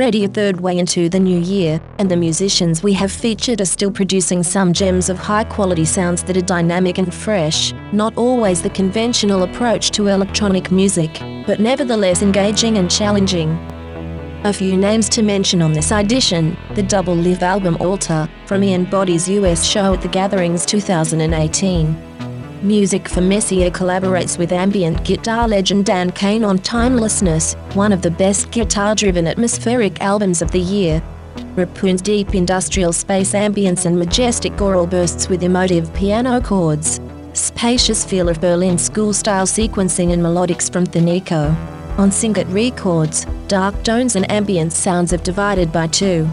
already a third way into the new year, and the musicians we have featured are still producing some gems of high quality sounds that are dynamic and fresh, not always the conventional approach to electronic music, but nevertheless engaging and challenging. A few names to mention on this edition the double live album Altar from Ian Boddy's US show at the Gatherings 2018. Music for Messiah collaborates with ambient guitar legend Dan Kane on Timelessness, one of the best guitar driven atmospheric albums of the year. Rapoon's deep industrial space ambience and majestic choral bursts with emotive piano chords. Spacious feel of Berlin school style sequencing and melodics from Thanico. On Singet Records, dark tones and ambient sounds of divided by two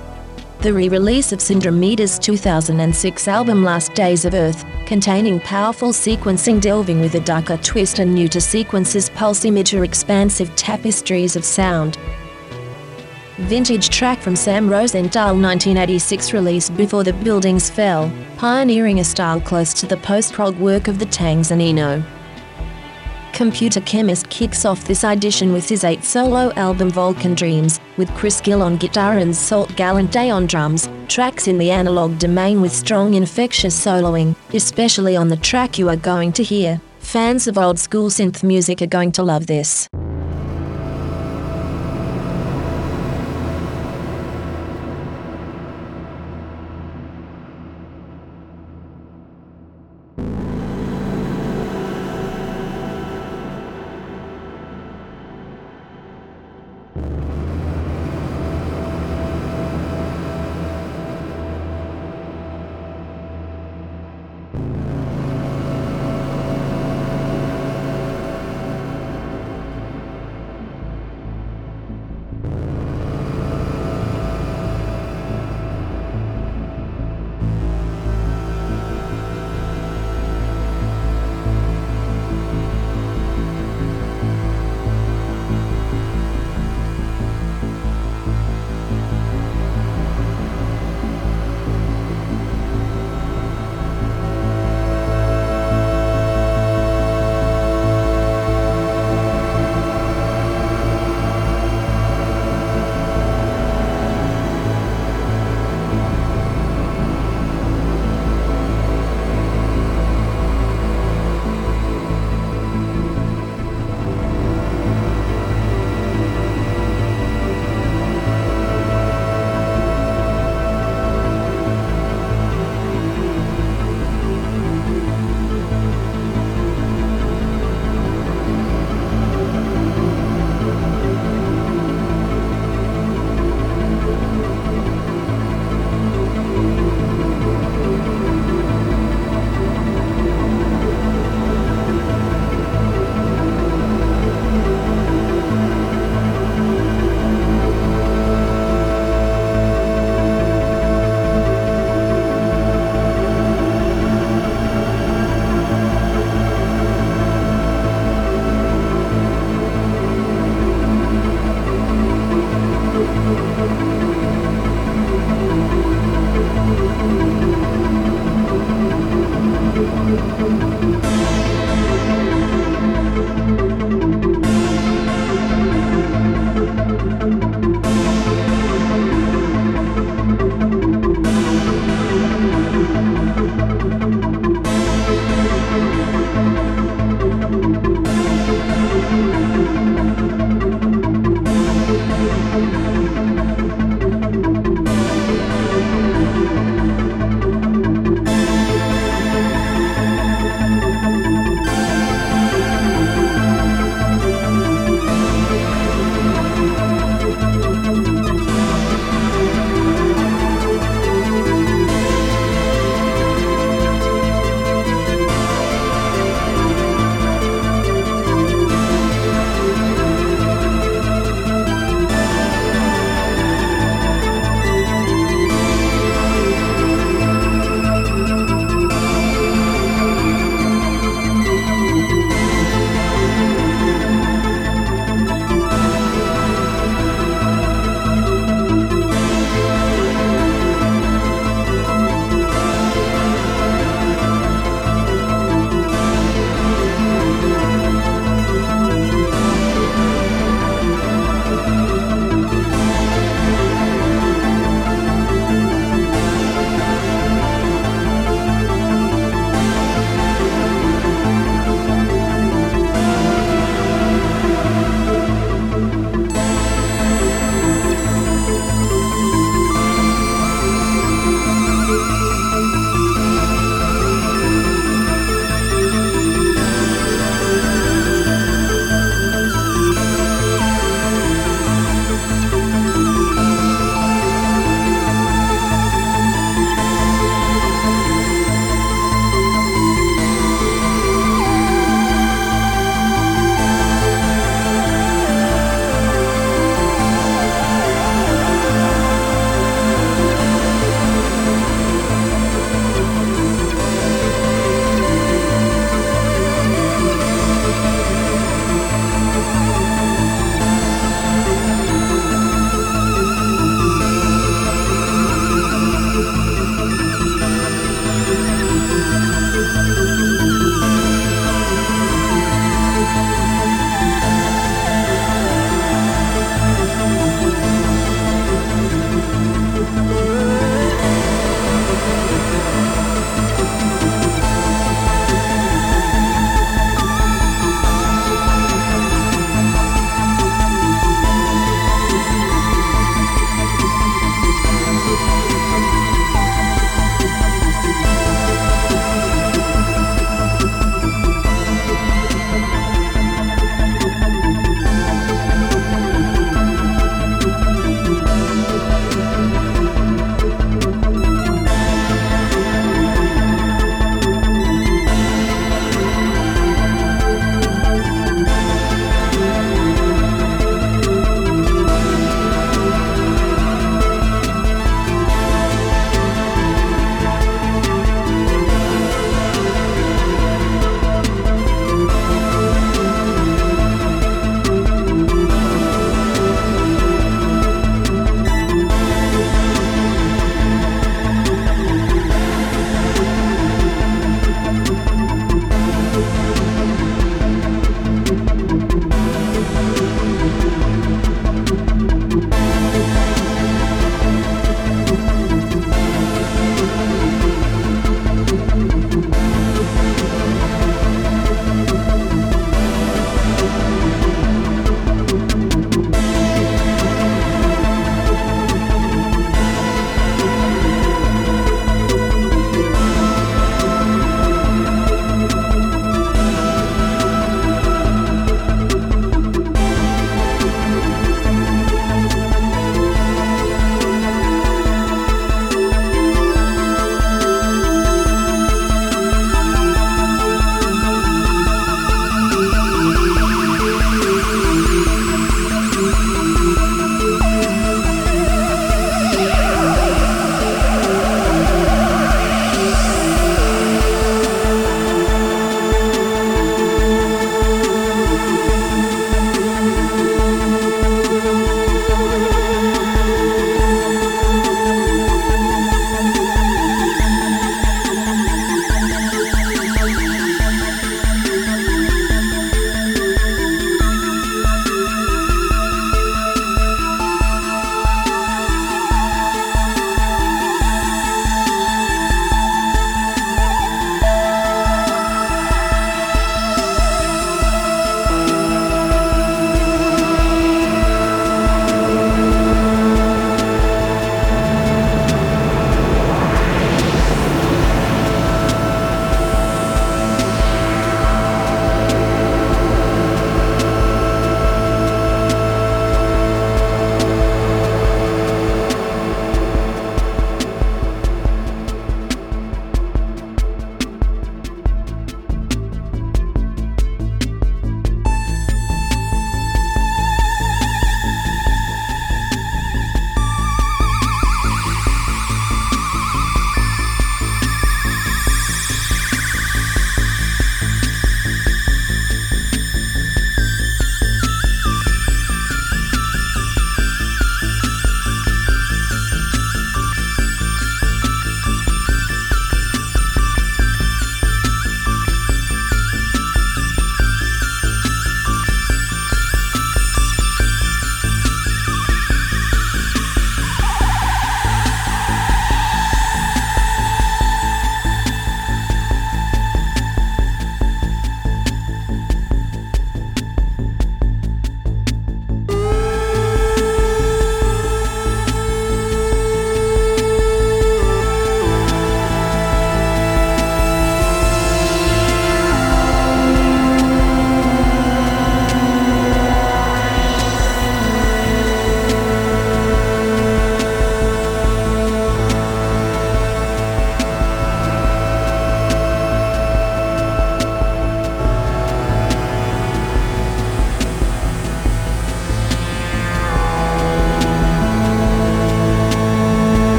the re-release of Syndromeda's 2006 album Last Days of Earth, containing powerful sequencing delving with a darker twist and new to sequences pulsimeter expansive tapestries of sound. Vintage track from Sam Rosenthal 1986 release Before the Buildings Fell, pioneering a style close to the post-prog work of the Tangs and Eno. Computer Chemist kicks off this edition with his eighth solo album Vulcan Dreams, with Chris Gill on guitar and Zsolt Galántai on drums, tracks in the analog domain with strong infectious soloing, especially on the track you are going to hear. Fans of old school synth music are going to love this.